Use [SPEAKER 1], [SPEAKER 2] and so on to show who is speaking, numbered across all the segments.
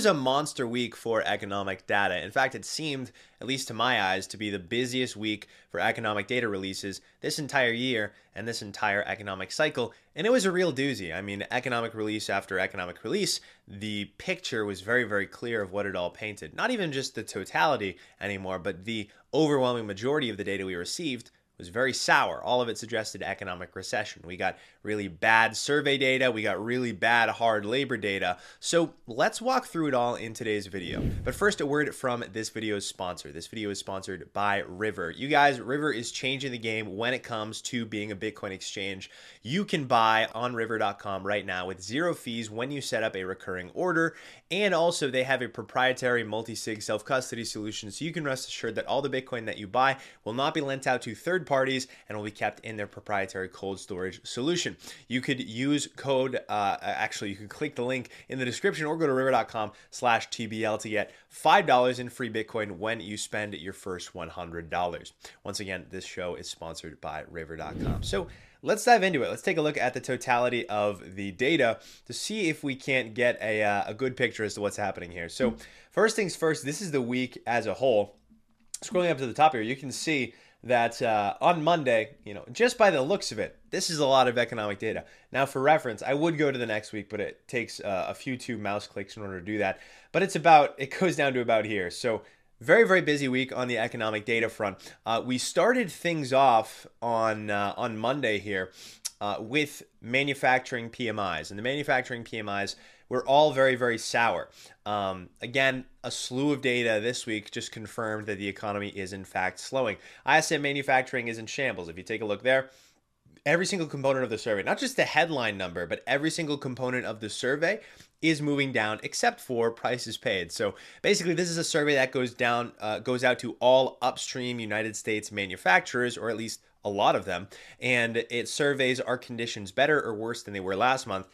[SPEAKER 1] was a monster week for economic data. In fact, it seemed, at least to my eyes, to be the busiest week for economic data releases this entire year and this entire economic cycle. And it was a real doozy. I mean, economic release after economic release, the picture was very, very clear of what it all painted. Not even just the totality anymore, but the overwhelming majority of the data we received was very sour. All of it suggested economic recession. We got really bad survey data, we got really bad hard labor data. So let's walk through it all in today's video. But first, a word from this video's sponsor. This video is sponsored by River. You guys, River is changing the game when it comes to being a Bitcoin exchange. You can buy on river.com right now with zero fees when you set up a recurring order. And also, they have a proprietary multi sig self custody solution. So you can rest assured that all the Bitcoin that you buy will not be lent out to third parties and will be kept in their proprietary cold storage solution. You could use code, uh, actually, you could click the link in the description or go to river.com slash TBL to get $5 in free Bitcoin when you spend your first $100. Once again, this show is sponsored by river.com. So let's dive into it. Let's take a look at the totality of the data to see if we can't get a, uh, a good picture as to what's happening here. So, first things first, this is the week as a whole. Scrolling up to the top here, you can see that uh, on Monday, you know, just by the looks of it, this is a lot of economic data. Now, for reference, I would go to the next week, but it takes uh, a few two mouse clicks in order to do that. But it's about, it goes down to about here. So, very very busy week on the economic data front. Uh, we started things off on uh, on Monday here uh, with manufacturing PMIs, and the manufacturing PMIs were all very, very sour. Um, again, a slew of data this week just confirmed that the economy is in fact slowing. ISM manufacturing is in shambles. If you take a look there, every single component of the survey, not just the headline number, but every single component of the survey is moving down except for prices paid. So basically, this is a survey that goes down, uh, goes out to all upstream United States manufacturers, or at least a lot of them, and it surveys are conditions better or worse than they were last month.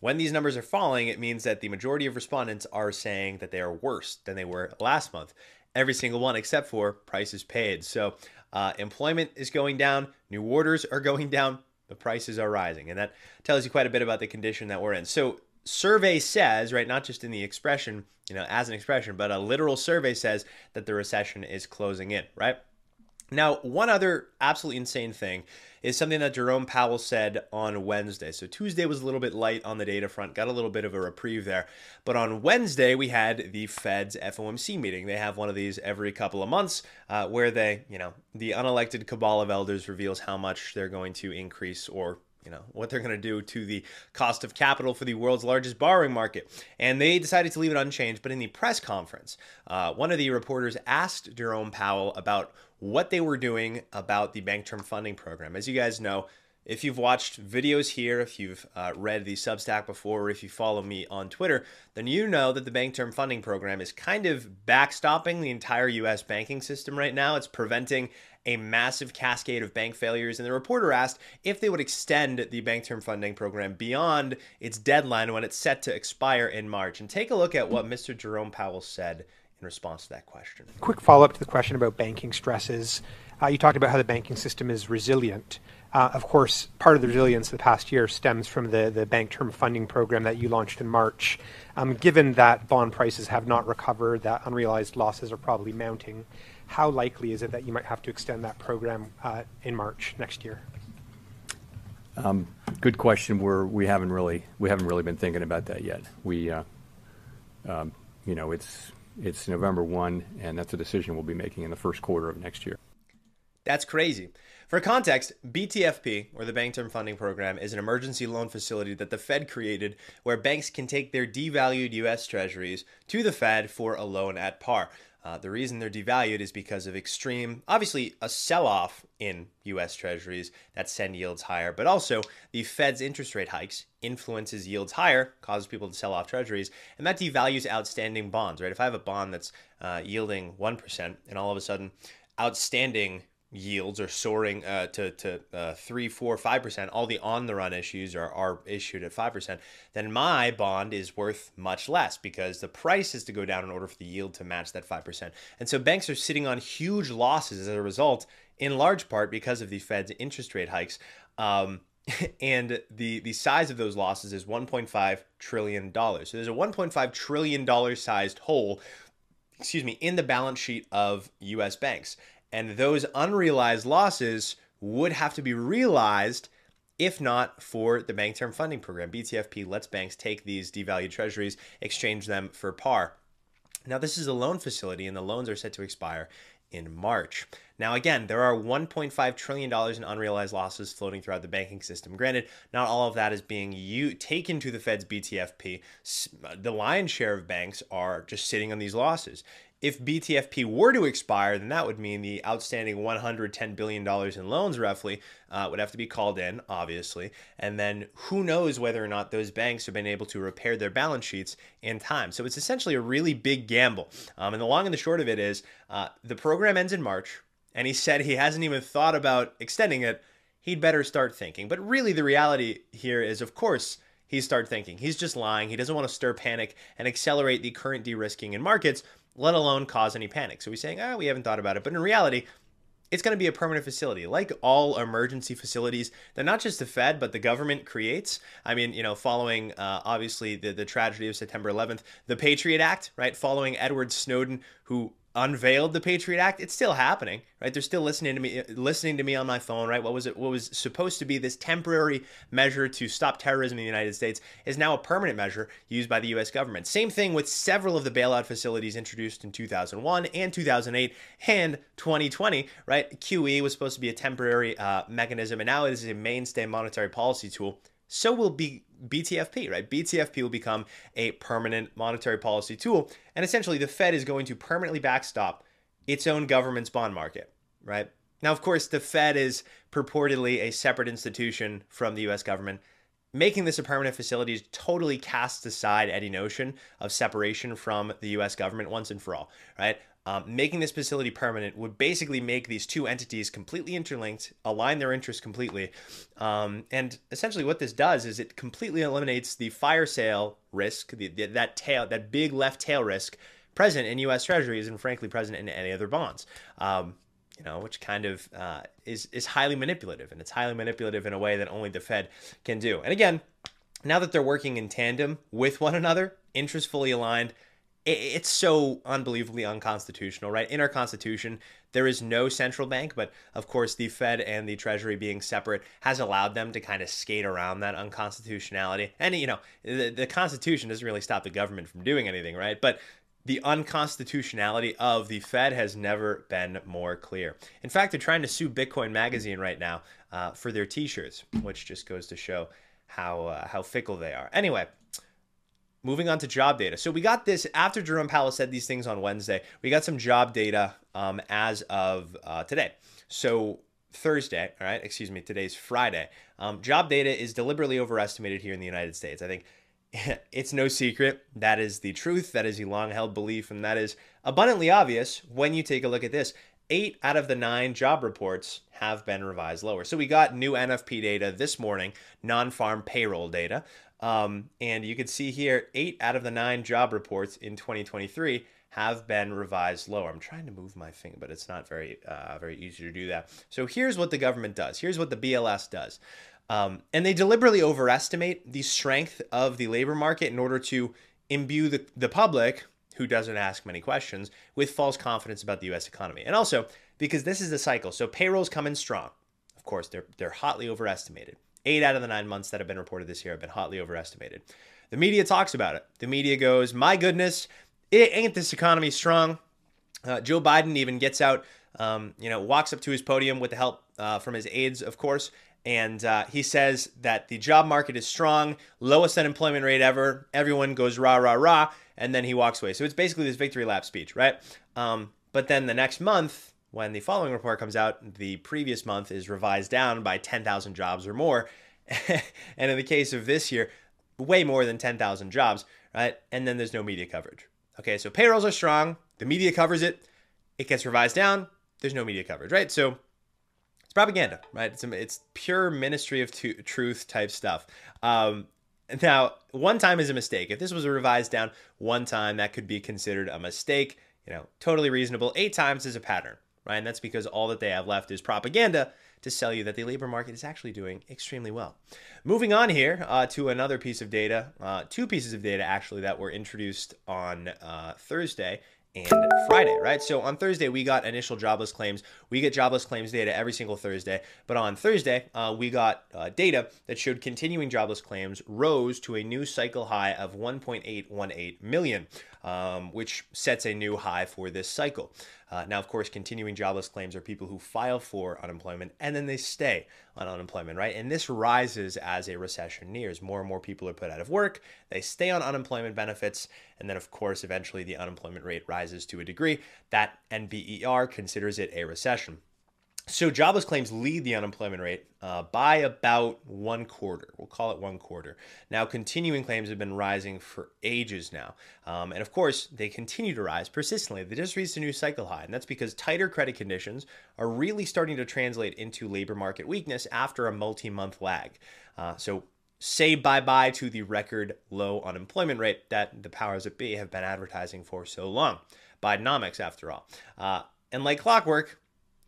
[SPEAKER 1] When these numbers are falling, it means that the majority of respondents are saying that they are worse than they were last month. Every single one except for prices paid. So uh, employment is going down, new orders are going down, the prices are rising. And that tells you quite a bit about the condition that we're in. So survey says, right, not just in the expression, you know, as an expression, but a literal survey says that the recession is closing in, right? Now, one other absolutely insane thing is something that Jerome Powell said on Wednesday. So Tuesday was a little bit light on the data front, got a little bit of a reprieve there. But on Wednesday, we had the Fed's FOMC meeting. They have one of these every couple of months uh, where they, you know, the unelected cabal of elders reveals how much they're going to increase or you know what they're going to do to the cost of capital for the world's largest borrowing market and they decided to leave it unchanged but in the press conference uh, one of the reporters asked jerome powell about what they were doing about the bank term funding program. As you guys know, if you've watched videos here, if you've uh, read the Substack before, or if you follow me on Twitter, then you know that the Bank Term Funding Program is kind of backstopping the entire US banking system right now. It's preventing a massive cascade of bank failures. And the reporter asked if they would extend the Bank Term Funding Program beyond its deadline when it's set to expire in March. And take a look at what Mr. Jerome Powell said in response to that question.
[SPEAKER 2] Quick follow up to the question about banking stresses. Uh, you talked about how the banking system is resilient. Uh, of course, part of the resilience of the past year stems from the, the bank term funding program that you launched in March. Um, given that bond prices have not recovered, that unrealized losses are probably mounting, how likely is it that you might have to extend that program uh, in March next year?
[SPEAKER 3] Um, good question. We're, we haven't really we haven't really been thinking about that yet. We, uh, um, you know, it's it's November 1, and that's a decision we'll be making in the first quarter of next year.
[SPEAKER 1] That's crazy. For context, BTFP, or the Bank Term Funding Program, is an emergency loan facility that the Fed created where banks can take their devalued US Treasuries to the Fed for a loan at par. Uh, the reason they're devalued is because of extreme, obviously, a sell off in US Treasuries that send yields higher, but also the Fed's interest rate hikes influences yields higher, causes people to sell off Treasuries, and that devalues outstanding bonds, right? If I have a bond that's uh, yielding 1%, and all of a sudden outstanding yields are soaring uh, to to uh, three, four, five percent. All the on the run issues are are issued at five percent. Then my bond is worth much less because the price has to go down in order for the yield to match that five percent. And so banks are sitting on huge losses as a result, in large part because of the Fed's interest rate hikes. Um, and the the size of those losses is 1.5 trillion dollars. So there's a 1.5 trillion dollar sized hole, excuse me, in the balance sheet of U.S. banks, and those unrealized losses would have to be realized if not for the Bank Term Funding Program. BTFP lets banks take these devalued treasuries, exchange them for par. Now, this is a loan facility, and the loans are set to expire in March. Now, again, there are $1.5 trillion in unrealized losses floating throughout the banking system. Granted, not all of that is being u- taken to the Fed's BTFP. The lion's share of banks are just sitting on these losses if BTFP were to expire, then that would mean the outstanding $110 billion in loans, roughly, uh, would have to be called in, obviously. And then who knows whether or not those banks have been able to repair their balance sheets in time. So it's essentially a really big gamble. Um, and the long and the short of it is uh, the program ends in March, and he said he hasn't even thought about extending it. He'd better start thinking. But really, the reality here is, of course, he start thinking. He's just lying. He doesn't want to stir panic and accelerate the current de-risking in markets let alone cause any panic. So he's saying, ah, we haven't thought about it. But in reality, it's going to be a permanent facility. Like all emergency facilities that not just the Fed, but the government creates. I mean, you know, following uh, obviously the, the tragedy of September 11th, the Patriot Act, right? Following Edward Snowden, who unveiled the Patriot Act, it's still happening, right? They're still listening to me, listening to me on my phone, right? What was it? What was supposed to be this temporary measure to stop terrorism in the United States is now a permanent measure used by the U.S. government. Same thing with several of the bailout facilities introduced in 2001 and 2008 and 2020, right? QE was supposed to be a temporary uh, mechanism, and now it is a mainstay monetary policy tool so will be BTFP, right? BTFP will become a permanent monetary policy tool. And essentially, the Fed is going to permanently backstop its own government's bond market, right? Now, of course, the Fed is purportedly a separate institution from the US government. Making this a permanent facility totally casts aside any notion of separation from the US government once and for all, right? Um, making this facility permanent would basically make these two entities completely interlinked, align their interests completely. Um, and essentially, what this does is it completely eliminates the fire sale risk, the, the, that tail, that big left tail risk present in U.S. Treasuries and frankly present in any other bonds. Um, you know, which kind of uh, is is highly manipulative, and it's highly manipulative in a way that only the Fed can do. And again, now that they're working in tandem with one another, interests fully aligned it's so unbelievably unconstitutional, right? In our Constitution, there is no central bank, but of course, the Fed and the Treasury being separate has allowed them to kind of skate around that unconstitutionality. And, you know, the, the Constitution doesn't really stop the government from doing anything, right? But the unconstitutionality of the Fed has never been more clear. In fact, they're trying to sue Bitcoin Magazine right now uh, for their T-shirts, which just goes to show how uh, how fickle they are. Anyway, moving on to job data. So we got this after Jerome Powell said these things on Wednesday. We got some job data um, as of uh, today. So Thursday, all right, excuse me, today's Friday. Um, job data is deliberately overestimated here in the United States. I think it's no secret that is the truth. That is a long held belief, and that is abundantly obvious when you take a look at this. Eight out of the nine job reports have been revised lower. So we got new NFP data this morning, non farm payroll data. Um, and you can see here, eight out of the nine job reports in 2023 have been revised lower. I'm trying to move my finger, but it's not very uh, very easy to do that. So here's what the government does. Here's what the BLS does. Um, and they deliberately overestimate the strength of the labor market in order to imbue the, the public, who doesn't ask many questions, with false confidence about the U.S. economy. And also because this is the cycle. So payrolls come in strong. Of course, they're, they're hotly overestimated. Eight out of the nine months that have been reported this year have been hotly overestimated. The media talks about it. The media goes, my goodness, it ain't this economy strong. Uh, Joe Biden even gets out, um, you know, walks up to his podium with the help uh, from his aides, of course, and uh, he says that the job market is strong, lowest unemployment rate ever. Everyone goes rah rah rah, and then he walks away. So it's basically this victory lap speech, right? Um, but then the next month, when the following report comes out, the previous month is revised down by 10,000 jobs or more. and in the case of this year, way more than 10,000 jobs, right? And then there's no media coverage. Okay, so payrolls are strong, the media covers it, it gets revised down, there's no media coverage, right? So it's propaganda, right? It's, it's pure ministry of t- truth type stuff. Um, now, one time is a mistake. If this was a revised down one time, that could be considered a mistake. You know, totally reasonable. Eight times is a pattern, right? And that's because all that they have left is propaganda to sell you that the labor market is actually doing extremely well. Moving on here uh, to another piece of data, uh, two pieces of data actually that were introduced on uh, Thursday and Friday, right? So on Thursday, we got initial jobless claims. We get jobless claims data every single Thursday. But on Thursday, uh, we got uh, data that showed continuing jobless claims rose to a new cycle high of 1.818 million um, which sets a new high for this cycle. Uh, now, of course, continuing jobless claims are people who file for unemployment and then they stay on unemployment, right? And this rises as a recession nears. More and more people are put out of work, they stay on unemployment benefits, and then, of course, eventually the unemployment rate rises to a degree that NBER considers it a recession. So jobless claims lead the unemployment rate uh, by about one quarter. We'll call it one quarter. Now, continuing claims have been rising for ages now. Um, and of course, they continue to rise persistently. They just reached a new cycle high. And that's because tighter credit conditions are really starting to translate into labor market weakness after a multi month lag. Uh, so, say bye bye to the record low unemployment rate that the powers that be have been advertising for so long. Bidenomics, after all. Uh, and like clockwork,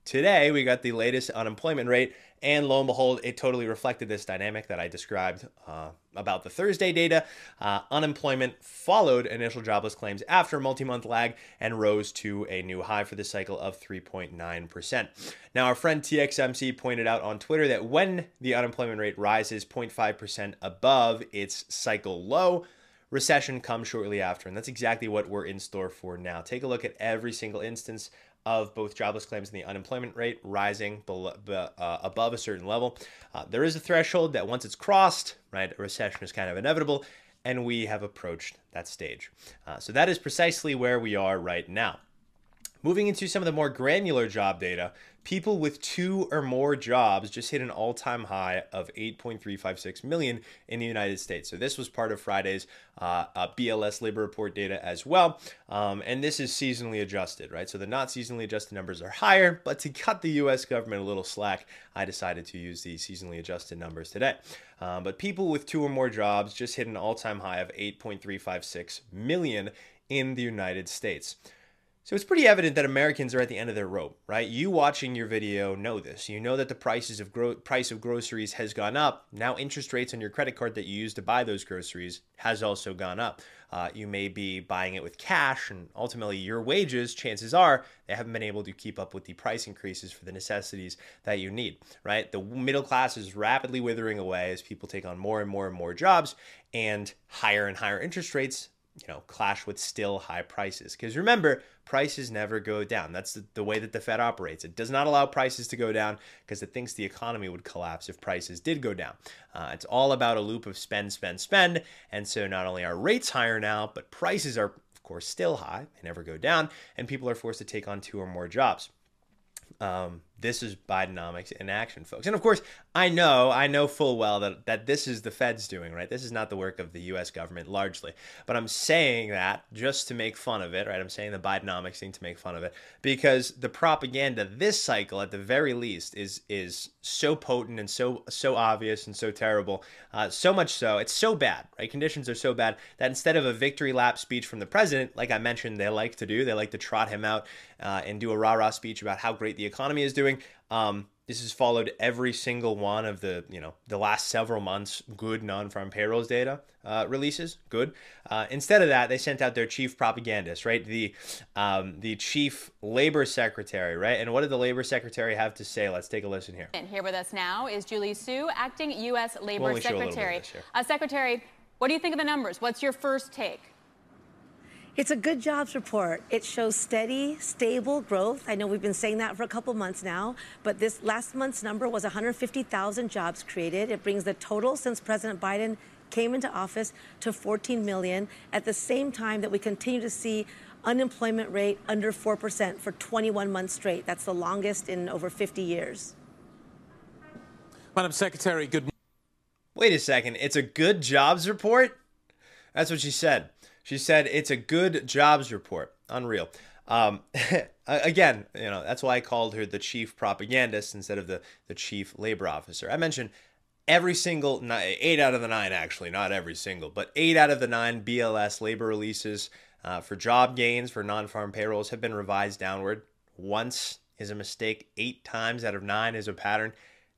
[SPEAKER 1] Today, we got the latest unemployment rate, and lo and behold, it totally reflected this dynamic that I described uh, about the Thursday data. Uh, unemployment followed initial jobless claims after multi month lag and rose to a new high for the cycle of 3.9%. Now, our friend TXMC pointed out on Twitter that when the unemployment rate rises 0.5% above its cycle low, recession comes shortly after. And that's exactly what we're in store for now. Take a look at every single instance of both jobless claims and the unemployment rate rising below, uh, above a certain level. Uh, there is a threshold that once it's crossed, right, a recession is kind of inevitable, and we have approached that stage. Uh, so that is precisely where we are right now. Moving into some of the more granular job data, people with two or more jobs just hit an all-time high of 8.356 million in the United States. So this was part of Friday's uh, uh, BLS labor report data as well, um, and this is seasonally adjusted, right? So the not seasonally adjusted numbers are higher, but to cut the U.S. government a little slack, I decided to use the seasonally adjusted numbers today. Um, but people with two or more jobs just hit an all-time high of 8.356 million in the United States. So it's pretty evident that Americans are at the end of their rope, right? You watching your video know this. You know that the prices of gro- price of groceries has gone up. Now interest rates on your credit card that you use to buy those groceries has also gone up. Uh, you may be buying it with cash, and ultimately your wages, chances are, they haven't been able to keep up with the price increases for the necessities that you need, right? The middle class is rapidly withering away as people take on more and more and more jobs, and higher and higher interest rates you know clash with still high prices. Because remember prices never go down. That's the, the, way that the fed operates. It does not allow prices to go down because it thinks the economy would collapse if prices did go down. Uh, it's all about a loop of spend spend spend. And so not only are rates higher now but prices are of course still high. They never go down. And people are forced to take on two or more jobs. Um, this is Bidenomics in action, folks. And of course, I know, I know full well that, that this is the Fed's doing, right? This is not the work of the US government largely. But I'm saying that just to make fun of it, right? I'm saying the Bidenomics thing to make fun of it because the propaganda this cycle, at the very least, is is so potent and so so obvious and so terrible. Uh, so much so, it's so bad, right? Conditions are so bad that instead of a victory lap speech from the president, like I mentioned, they like to do, they like to trot him out uh, and do a rah rah speech about how great the economy is doing doing. Um, this has followed every single one of the you know the last several months good non-farm payrolls data uh, releases. Good. Uh, instead of that, they sent out their chief propagandist, right? The um, the chief labor secretary, right? And what did the labor secretary have to say? Let's take a listen here.
[SPEAKER 4] And here with us now is Julie Su, acting U.S. Labor we'll Secretary. Uh, secretary, what do you think of the numbers? What's your first take?
[SPEAKER 5] It's a good jobs report. It shows steady, stable growth. I know we've been saying that for a couple months now, but this last month's number was 150,000 jobs created. It brings the total since President Biden came into office to 14 million at the same time that we continue to see unemployment rate under 4% for 21 months straight. That's the longest in over 50 years.
[SPEAKER 6] Madam Secretary, good
[SPEAKER 1] Wait a second. It's a good jobs report? That's what she said. She said it's a good jobs report. Unreal. Um, again, you know that's why I called her the chief propagandist instead of the the chief labor officer. I mentioned every single eight out of the nine actually not every single but eight out of the nine bls labor releases uh, for job gains for non-farm payrolls have been revised downward once is a mistake, eight times out of nine is a pattern.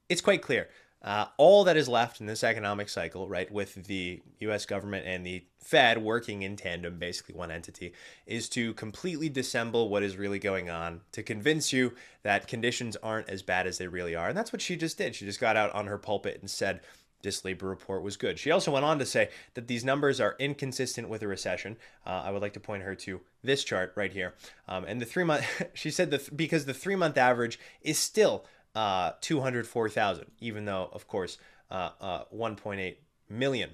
[SPEAKER 1] It's quite clear. Uh, all that is left in this economic cycle, right, with the US government and the Fed working in tandem, basically one entity, is to completely dissemble what is really going on, to convince you that conditions aren't as bad as they really are. And that's what she just did. She just got out on her pulpit and said, this labor report was good. She also went on to say that these numbers are inconsistent with a recession. Uh, I would like to point her to this chart right here. Um, and the three month, she said that because the three month average is still uh, 204,000, even though, of course, uh, uh, 1.8 million.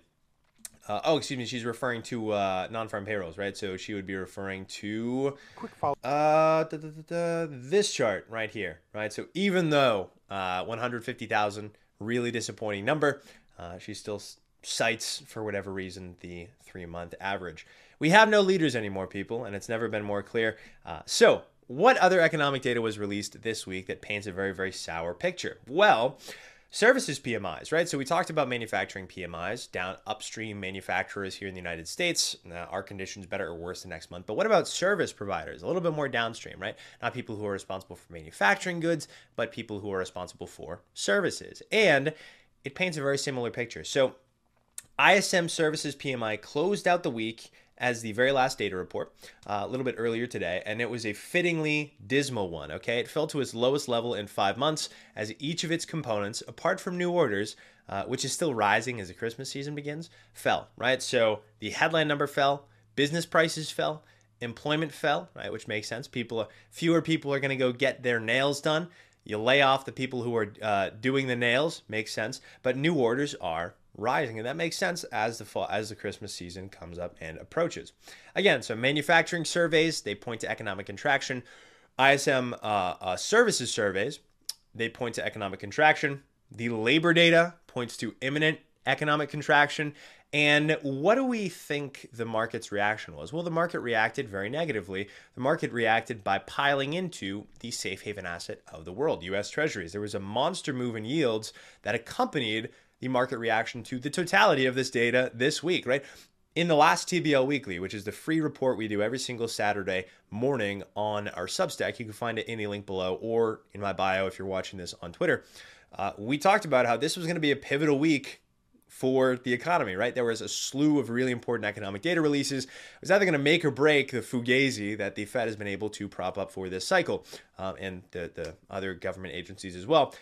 [SPEAKER 1] Uh, oh, excuse me. She's referring to uh, non-farm payrolls, right? So she would be referring to
[SPEAKER 2] quick follow.
[SPEAKER 1] Uh, da, da, da, this chart right here, right? So even though uh, 150,000, really disappointing number, uh, she still cites, for whatever reason, the three-month average. We have no leaders anymore, people, and it's never been more clear. Uh, so what other economic data was released this week that paints a very, very sour picture? Well, services PMIs, right? So we talked about manufacturing PMIs, down upstream manufacturers here in the United States. Uh, are conditions better or worse the next month? But what about service providers? A little bit more downstream, right? Not people who are responsible for manufacturing goods, but people who are responsible for services. And it paints a very similar picture. So ISM Services PMI closed out the week as the very last data report uh, a little bit earlier today, and it was a fittingly dismal one. Okay, it fell to its lowest level in five months as each of its components, apart from new orders, uh, which is still rising as the Christmas season begins, fell. Right, so the headline number fell, business prices fell, employment fell. Right, which makes sense. People, fewer people are going to go get their nails done. You lay off the people who are uh, doing the nails, makes sense. But new orders are rising, and that makes sense as the fall as the Christmas season comes up and approaches. Again, so manufacturing surveys they point to economic contraction. ISM uh, uh, services surveys they point to economic contraction. The labor data points to imminent economic contraction. And what do we think the market's reaction was? Well, the market reacted very negatively. The market reacted by piling into the safe haven asset of the world, US Treasuries. There was a monster move in yields that accompanied the market reaction to the totality of this data this week, right? In the last TBL Weekly, which is the free report we do every single Saturday morning on our Substack, you can find it in the link below or in my bio if you're watching this on Twitter. Uh, we talked about how this was going to be a pivotal week for the economy, right? There was a slew of really important economic data releases. It was either going to make or break the fugazi that the Fed has been able to prop up for this cycle um, and the, the other government agencies as well.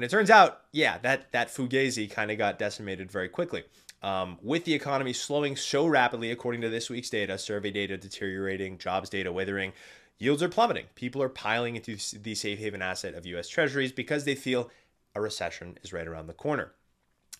[SPEAKER 1] And it turns out, yeah, that that fugazi kind of got decimated very quickly. Um, with the economy slowing so rapidly, according to this week's data, survey data deteriorating, jobs data withering, yields are plummeting. People are piling into the safe haven asset of U.S. Treasuries because they feel a recession is right around the corner.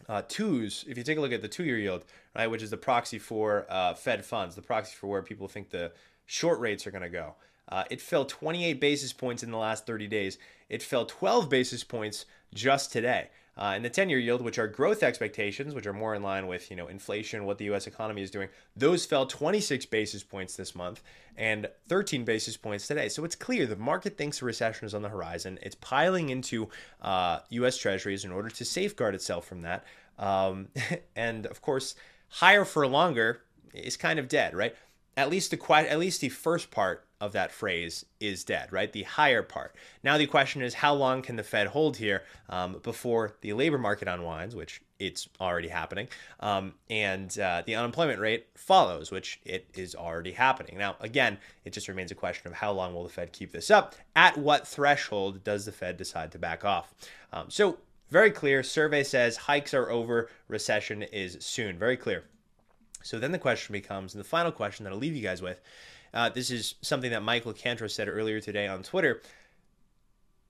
[SPEAKER 1] Uh, twos, if you take a look at the two-year yield, right, which is the proxy for uh, Fed funds, the proxy for where people think the short rates are going to go. Uh, it fell 28 basis points in the last 30 days. It fell 12 basis points just today. Uh, and the 10-year yield, which are growth expectations, which are more in line with you know inflation, what the U.S. economy is doing, those fell 26 basis points this month and 13 basis points today. So it's clear the market thinks a recession is on the horizon. It's piling into uh, U.S. Treasuries in order to safeguard itself from that. Um, and of course, higher for longer is kind of dead, right? At least the at least the first part of that phrase is dead, right? The higher part. Now the question is, how long can the Fed hold here um, before the labor market unwinds, which it's already happening, um, and uh, the unemployment rate follows, which it is already happening. Now, again, it just remains a question of how long will the Fed keep this up? At what threshold does the Fed decide to back off? Um, so very clear. Survey says hikes are over, recession is soon. Very clear. So then the question becomes, and the final question that I'll leave you guys with uh, this is something that Michael Kantro said earlier today on Twitter.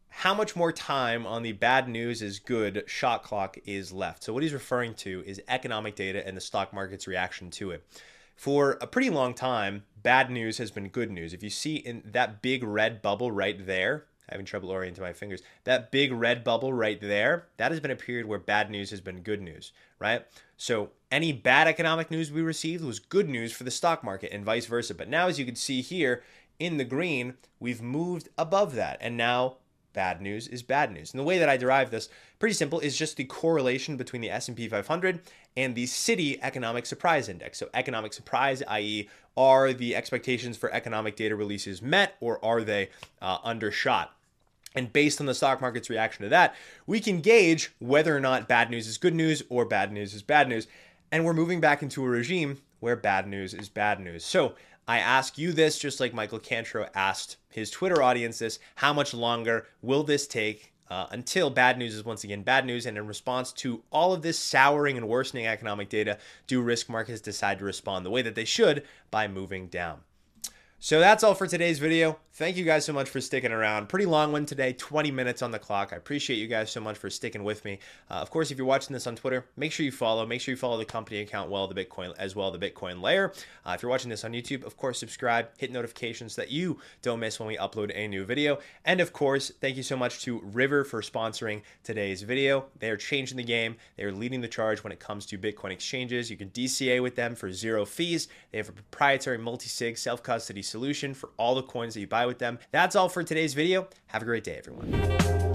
[SPEAKER 1] How much more time on the bad news is good shot clock is left? So, what he's referring to is economic data and the stock market's reaction to it. For a pretty long time, bad news has been good news. If you see in that big red bubble right there, having trouble orienting my fingers. That big red bubble right there, that has been a period where bad news has been good news, right? So any bad economic news we received was good news for the stock market and vice versa. But now, as you can see here in the green, we've moved above that. And now bad news is bad news. And the way that I derive this, pretty simple, is just the correlation between the S&P 500 and the Citi Economic Surprise Index. So economic surprise, i.e., are the expectations for economic data releases met or are they uh, undershot? And based on the stock market's reaction to that, we can gauge whether or not bad news is good news or bad news is bad news. And we're moving back into a regime where bad news is bad news. So I ask you this, just like Michael Kantro asked his Twitter audience this how much longer will this take uh, until bad news is once again bad news. And in response to all of this souring and worsening economic data, do risk markets decide to respond the way that they should by moving down? So that's all for today's video. Thank you guys so much for sticking around. Pretty long one today, 20 minutes on the clock. I appreciate you guys so much for sticking with me. Uh, of course, if you're watching this on Twitter, make sure you follow. Make sure you follow the company account well, the Bitcoin as well, the Bitcoin layer. Uh, if you're watching this on YouTube, of course, subscribe, hit notifications so that you don't miss when we upload a new video. And of course, thank you so much to River for sponsoring today's video. They are changing the game. They are leading the charge when it comes to Bitcoin exchanges. You can DCA with them for zero fees. They have a proprietary multi-sig self-custody solution for all the coins that you buy with them. That's all for today's video. Have a great day, everyone.